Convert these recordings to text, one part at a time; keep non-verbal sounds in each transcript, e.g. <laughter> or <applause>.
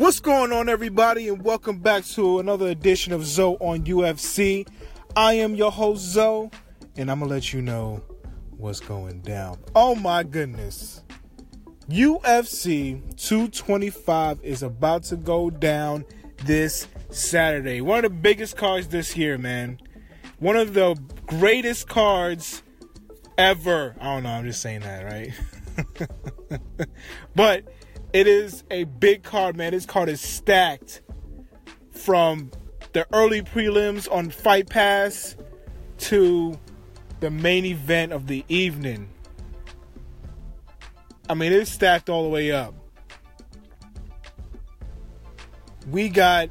What's going on, everybody, and welcome back to another edition of Zoe on UFC. I am your host, Zoe, and I'm gonna let you know what's going down. Oh my goodness. UFC 225 is about to go down this Saturday. One of the biggest cards this year, man. One of the greatest cards ever. I don't know, I'm just saying that, right? <laughs> but it is a big card, man. This card is stacked from the early prelims on Fight Pass to the main event of the evening. I mean, it's stacked all the way up. We got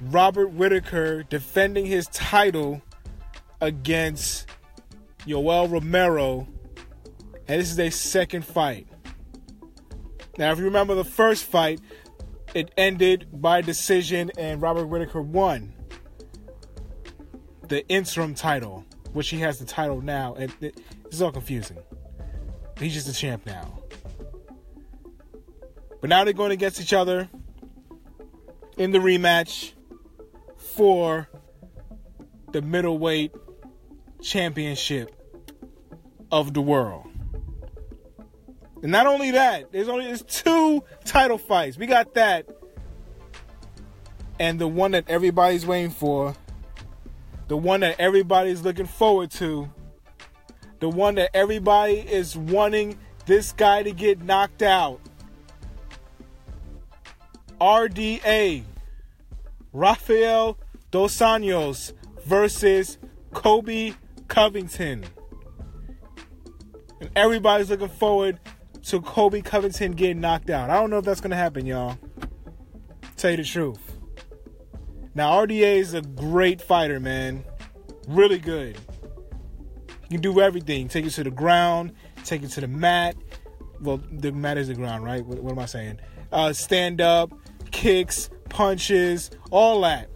Robert Whittaker defending his title against Yoel Romero, and this is a second fight. Now, if you remember the first fight, it ended by decision and Robert Whittaker won the interim title, which he has the title now, and it, it's all confusing. He's just a champ now. But now they're going against each other in the rematch for the middleweight championship of the world. And not only that, there's only there's two title fights. We got that. And the one that everybody's waiting for. The one that everybody's looking forward to. The one that everybody is wanting this guy to get knocked out. RDA. Rafael Dos Anjos versus Colby Covington. And everybody's looking forward to Colby Covington getting knocked out. I don't know if that's gonna happen, y'all. Tell you the truth. Now RDA is a great fighter, man. Really good. He can do everything. Take it to the ground, take it to the mat. Well, the mat is the ground, right? What, what am I saying? Uh, stand up, kicks, punches, all that.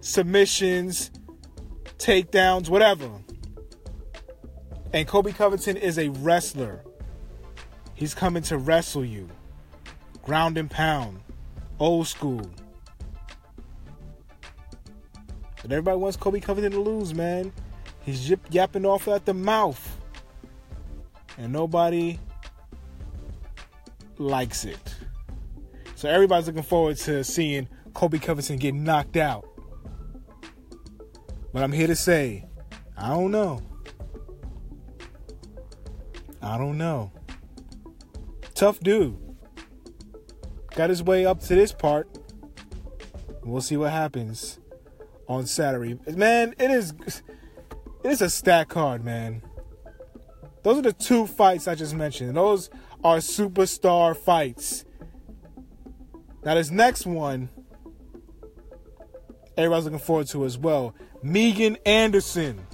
Submissions, takedowns, whatever. And Colby Covington is a wrestler. He's coming to wrestle you. Ground and pound. Old school. But everybody wants Colby Covington to lose, man. He's yip, yapping off at the mouth. And nobody likes it. So everybody's looking forward to seeing Colby Covington get knocked out. But I'm here to say, I don't know. I don't know. Tough dude. Got his way up to this part. We'll see what happens on Saturday. Man, it is it is a stack card, man. Those are the two fights I just mentioned. Those are superstar fights. Now this next one, everybody's looking forward to as well. Megan Anderson.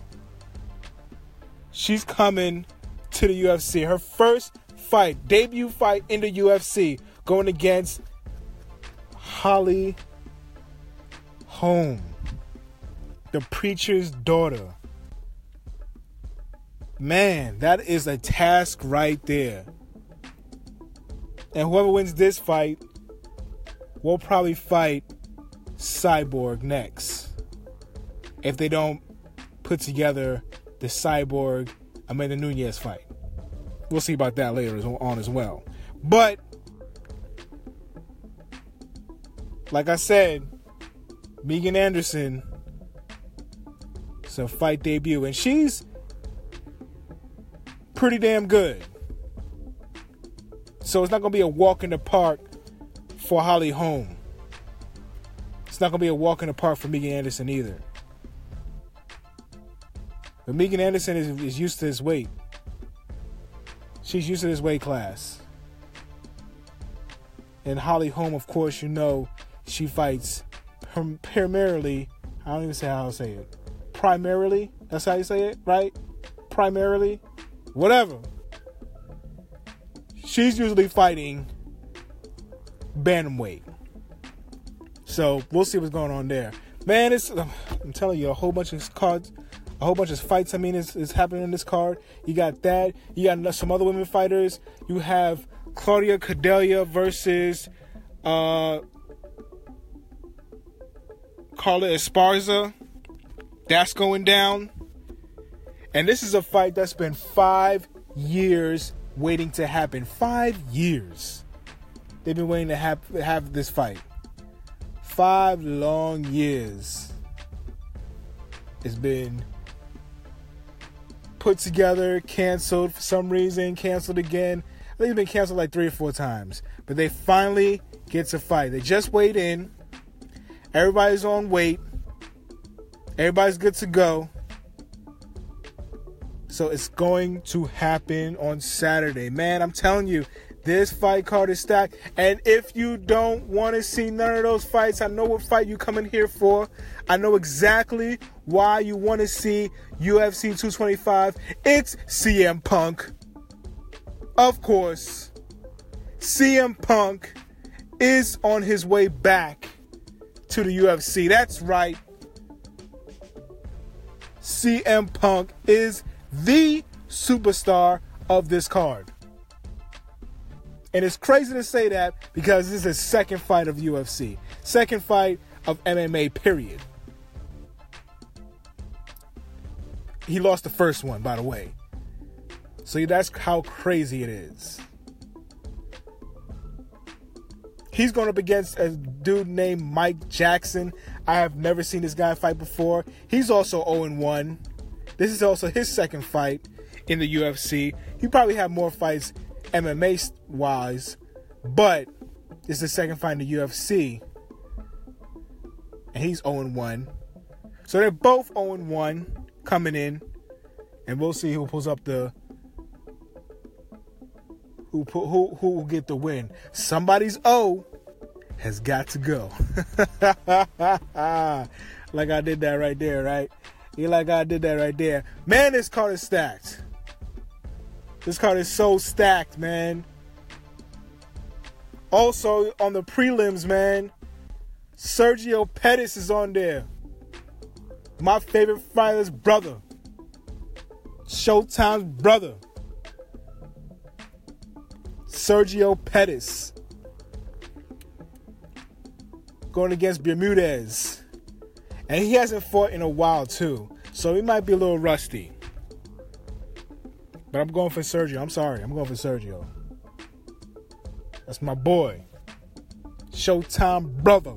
She's coming to the UFC. Her first fight, debut fight in the UFC, going against Holly Holm, the preacher's daughter. Man, that is a task right there. And whoever wins this fight will probably fight Cyborg next. If they don't put together the Cyborg Amanda Nunes fight. We'll see about that later on as well. But like I said, Megan Anderson it's a fight debut, and she's pretty damn good. So it's not gonna be a walk in the park for Holly Holm. It's not gonna be a walk in the park for Megan Anderson either. But Megan Anderson is, is used to this weight. She's used to this weight class. And Holly Holm, of course, you know, she fights primarily. I don't even say how I say it. Primarily, that's how you say it, right? Primarily, whatever. She's usually fighting bantamweight. So we'll see what's going on there. Man, it's <sighs> I'm telling you, a whole bunch of cards a whole bunch of fights. I mean, is, is happening in this card. You got that. You got some other women fighters. You have Claudia Gadelha versus uh, Carla Esparza. That's going down. And this is a fight that's been five years waiting to happen. Five years. They've been waiting to have, have this fight. Five long years. It's been put together, canceled for some reason, canceled again. I think it's been canceled like three or four times. But they finally get to fight. They just weighed in. Everybody's on weight. Everybody's good to go. So it's going to happen on Saturday. Man, I'm telling you, this fight card is stacked. And if you don't want to see none of those fights, I know what fight you coming here for. I know exactly why you want to see UFC 225. It's CM Punk. Of course, CM Punk is on his way back to the UFC. That's right. CM Punk is the superstar of this card. And it's crazy to say that because this is his second fight of UFC, second fight of MMA, period. He lost the first one, by the way. So that's how crazy it is. He's going up against a dude named Mike Jackson. I have never seen this guy fight before. He's also 0 1. This is also his second fight in the UFC. He probably had more fights MMA wise, but it's the second fight in the UFC. And he's 0 1. So they're both 0 1 coming in. And we'll see who pulls up the who who who will get the win. Somebody's O has got to go. <laughs> like I did that right there, right? You like I did that right there. Man, this card is stacked. This card is so stacked, man. Also on the prelims, man, Sergio Pettis is on there. My favorite fighter's brother. Showtime's brother. Sergio Pettis. Going against Bermudez. And he hasn't fought in a while, too. So he might be a little rusty. But I'm going for Sergio. I'm sorry. I'm going for Sergio. That's my boy. Showtime brother.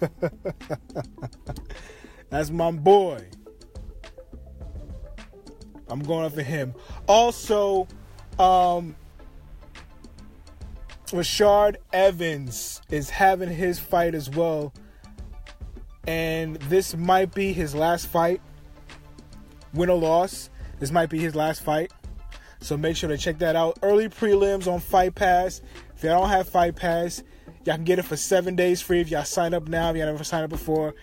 <laughs> That's my boy. I'm going for him. Also, um, Rashad Evans is having his fight as well. And this might be his last fight. Win or loss. This might be his last fight. So make sure to check that out. Early prelims on Fight Pass. If y'all don't have Fight Pass, y'all can get it for seven days free if y'all sign up now. If y'all never signed up before,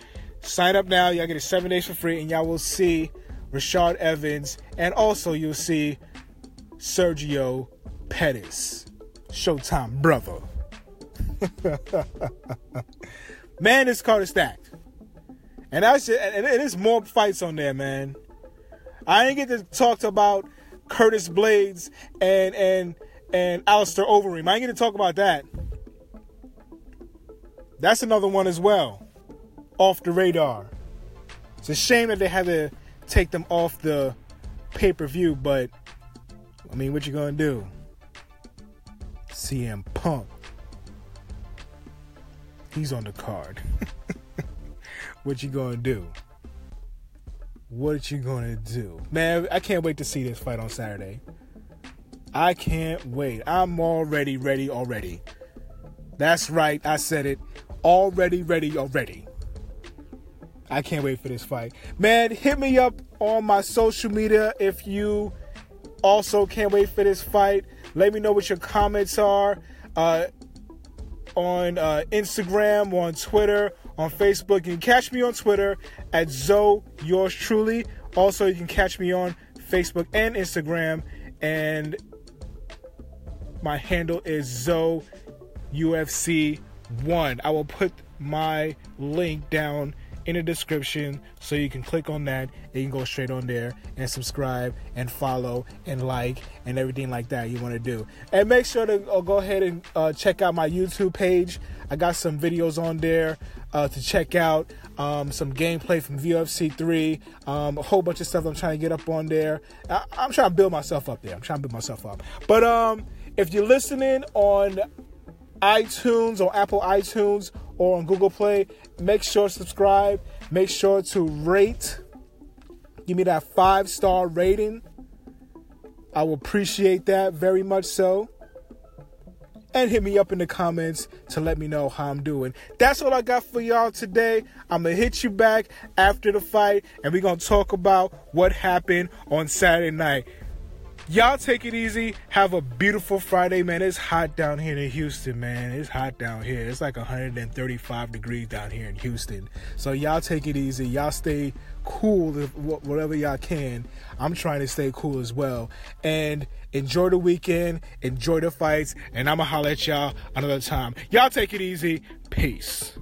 sign up now. Y'all get it seven days for free, and y'all will see Rashad Evans, and also you'll see Sergio Pettis. Showtime, brother. <laughs> man, this card is stacked. And that's just, and it is more fights on there, man. I ain't get to talk about Curtis Blaydes and and and Alistair Overeem. I ain't get to talk about that. That's another one as well. Off the radar. It's a shame that they had to take them off the pay-per-view, but I mean, what you gonna do? CM Punk. He's on the card. <laughs> what you gonna do? What you gonna do? Man, I can't wait to see this fight on Saturday. I can't wait. I'm already ready already. That's right, I said it. Already ready already. I can't wait for this fight. Man, hit me up on my social media if you also can't wait for this fight. Let me know what your comments are uh, on uh, Instagram, on Twitter, on Facebook. You can catch me on Twitter at Zoe Yours Truly. Also, you can catch me on Facebook and Instagram, and my handle is Zoe UFC One. I will put my link down in the description so you can click on that and you can go straight on there and subscribe and follow and like and everything like that you want to do and make sure to uh, go ahead and uh, check out my youtube page i got some videos on there uh, to check out um, some gameplay from UFC 3, um, a whole bunch of stuff I'm trying to get up on there. I- am trying to build myself up there. I'm trying to build myself up. But um, if you're listening on iTunes or Apple iTunes or on Google Play, make sure to subscribe. Make sure to rate. Give me that five star rating. I will appreciate that very much so and hit me up in the comments to let me know how I'm doing. That's all I got for y'all today. I'm going to hit you back after the fight and we're going to talk about what happened on Saturday night. Y'all take it easy. Have a beautiful Friday, man. It's hot down here in Houston, man. It's hot down here. It's like 135 degrees down here in Houston. So y'all take it easy. Y'all stay cool whatever y'all can. I'm trying to stay cool as well. And enjoy the weekend, enjoy the fights, and I'm gonna holler at y'all another time. Y'all take it easy. Peace.